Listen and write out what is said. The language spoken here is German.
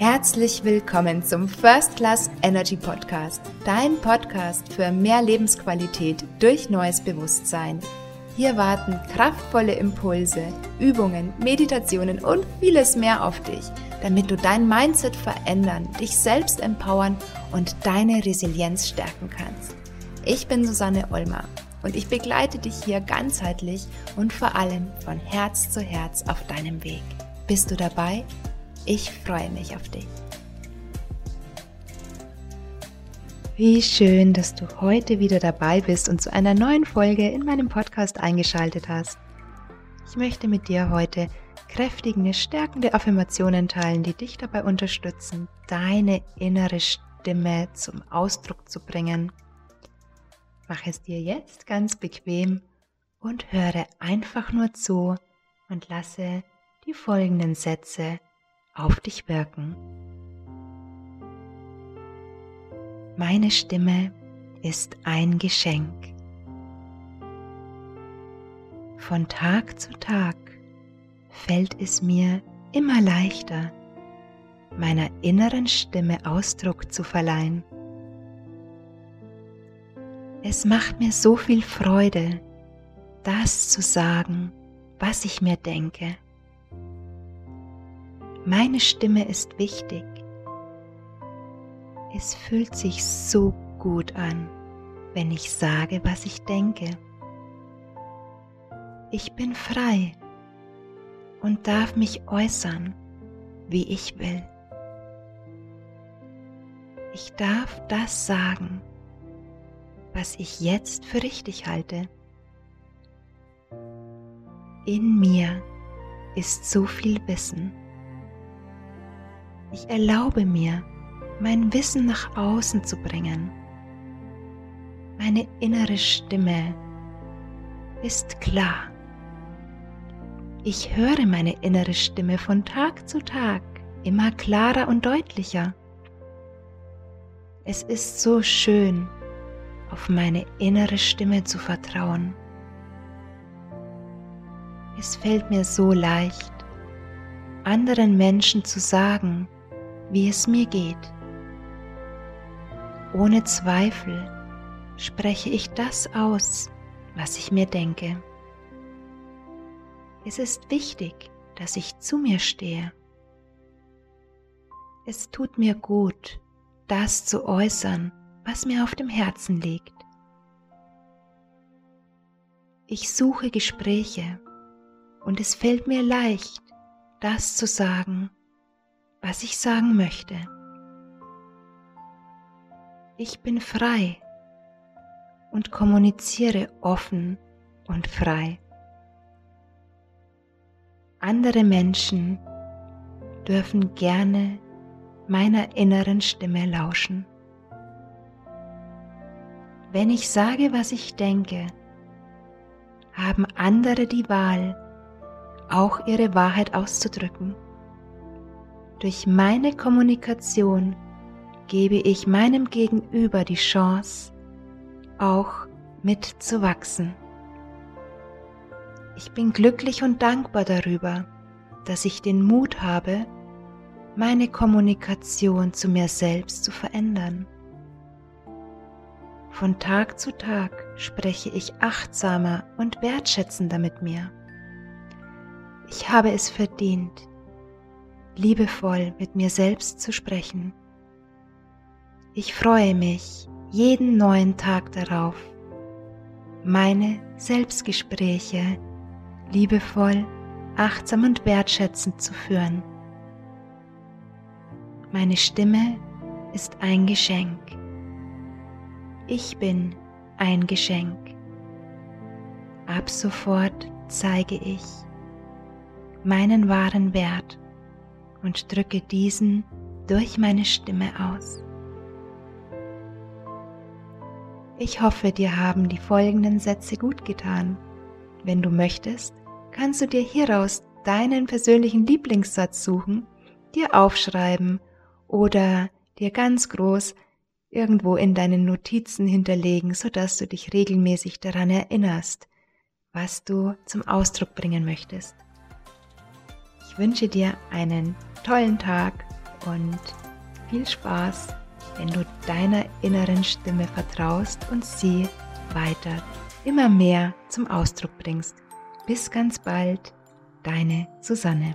Herzlich willkommen zum First Class Energy Podcast, dein Podcast für mehr Lebensqualität durch neues Bewusstsein. Hier warten kraftvolle Impulse, Übungen, Meditationen und vieles mehr auf dich, damit du dein Mindset verändern, dich selbst empowern und deine Resilienz stärken kannst. Ich bin Susanne Olmer und ich begleite dich hier ganzheitlich und vor allem von Herz zu Herz auf deinem Weg. Bist du dabei? Ich freue mich auf dich. Wie schön, dass du heute wieder dabei bist und zu einer neuen Folge in meinem Podcast eingeschaltet hast. Ich möchte mit dir heute kräftige, stärkende Affirmationen teilen, die dich dabei unterstützen, deine innere Stimme zum Ausdruck zu bringen. Mach es dir jetzt ganz bequem und höre einfach nur zu und lasse die folgenden Sätze auf dich wirken. Meine Stimme ist ein Geschenk. Von Tag zu Tag fällt es mir immer leichter, meiner inneren Stimme Ausdruck zu verleihen. Es macht mir so viel Freude, das zu sagen, was ich mir denke. Meine Stimme ist wichtig. Es fühlt sich so gut an, wenn ich sage, was ich denke. Ich bin frei und darf mich äußern, wie ich will. Ich darf das sagen, was ich jetzt für richtig halte. In mir ist so viel Wissen. Ich erlaube mir, mein Wissen nach außen zu bringen. Meine innere Stimme ist klar. Ich höre meine innere Stimme von Tag zu Tag immer klarer und deutlicher. Es ist so schön, auf meine innere Stimme zu vertrauen. Es fällt mir so leicht, anderen Menschen zu sagen, wie es mir geht. Ohne Zweifel spreche ich das aus, was ich mir denke. Es ist wichtig, dass ich zu mir stehe. Es tut mir gut, das zu äußern, was mir auf dem Herzen liegt. Ich suche Gespräche und es fällt mir leicht, das zu sagen, was ich sagen möchte. Ich bin frei und kommuniziere offen und frei. Andere Menschen dürfen gerne meiner inneren Stimme lauschen. Wenn ich sage, was ich denke, haben andere die Wahl, auch ihre Wahrheit auszudrücken. Durch meine Kommunikation gebe ich meinem Gegenüber die Chance, auch mitzuwachsen. Ich bin glücklich und dankbar darüber, dass ich den Mut habe, meine Kommunikation zu mir selbst zu verändern. Von Tag zu Tag spreche ich achtsamer und wertschätzender mit mir. Ich habe es verdient, liebevoll mit mir selbst zu sprechen. Ich freue mich jeden neuen Tag darauf, meine Selbstgespräche liebevoll, achtsam und wertschätzend zu führen. Meine Stimme ist ein Geschenk. Ich bin ein Geschenk. Ab sofort zeige ich meinen wahren Wert und drücke diesen durch meine Stimme aus. Ich hoffe, dir haben die folgenden Sätze gut getan. Wenn du möchtest, kannst du dir hieraus deinen persönlichen Lieblingssatz suchen, dir aufschreiben oder dir ganz groß irgendwo in deinen Notizen hinterlegen, sodass du dich regelmäßig daran erinnerst, was du zum Ausdruck bringen möchtest. Wünsche dir einen tollen Tag und viel Spaß, wenn du deiner inneren Stimme vertraust und sie weiter immer mehr zum Ausdruck bringst. Bis ganz bald, deine Susanne.